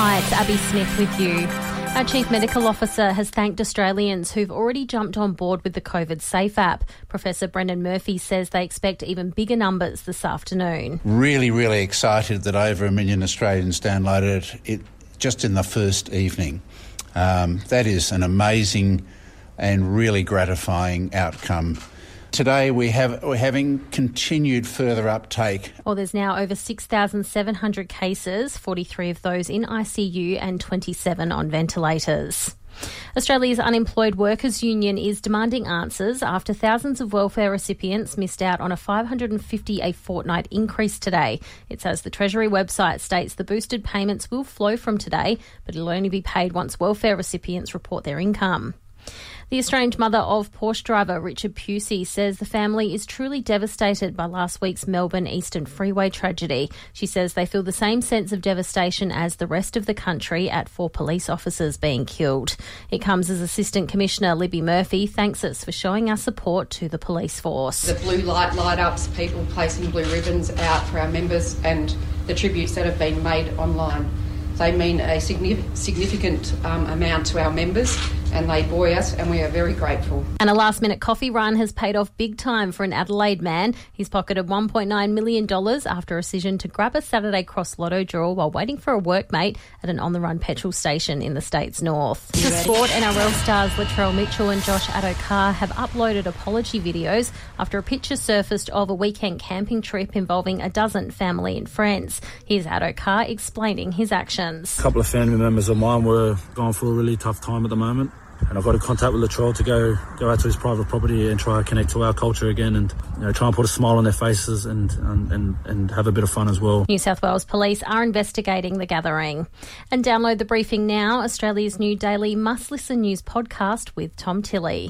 Hi, it's Abby Smith with you. Our Chief Medical Officer has thanked Australians who've already jumped on board with the COVID Safe app. Professor Brendan Murphy says they expect even bigger numbers this afternoon. Really, really excited that over a million Australians downloaded it just in the first evening. Um, that is an amazing and really gratifying outcome. Today we have we're having continued further uptake. Well, there's now over 6,700 cases, 43 of those in ICU and 27 on ventilators. Australia's Unemployed Workers Union is demanding answers after thousands of welfare recipients missed out on a 550 a fortnight increase today. It says the Treasury website states the boosted payments will flow from today, but it'll only be paid once welfare recipients report their income. The estranged mother of Porsche driver Richard Pusey says the family is truly devastated by last week's Melbourne Eastern Freeway tragedy. She says they feel the same sense of devastation as the rest of the country at four police officers being killed. It comes as Assistant Commissioner Libby Murphy thanks us for showing our support to the police force. The blue light light ups, people placing blue ribbons out for our members, and the tributes that have been made online. They mean a significant um, amount to our members and they buoy us, and we are very grateful. And a last minute coffee run has paid off big time for an Adelaide man. He's pocketed $1.9 million after a decision to grab a Saturday cross lotto draw while waiting for a workmate at an on the run petrol station in the state's north. The sport NRL stars Latrell Mitchell and Josh Addo-Carr have uploaded apology videos after a picture surfaced of a weekend camping trip involving a dozen family and friends. Here's Addo-Carr explaining his actions. A couple of family members of mine were going through a really tough time at the moment and I've got a contact with Latrell to go go out to his private property and try to connect to our culture again and you know, try and put a smile on their faces and, and, and, and have a bit of fun as well. New South Wales Police are investigating the gathering. And download the briefing now, Australia's new daily must listen news podcast with Tom Tilley.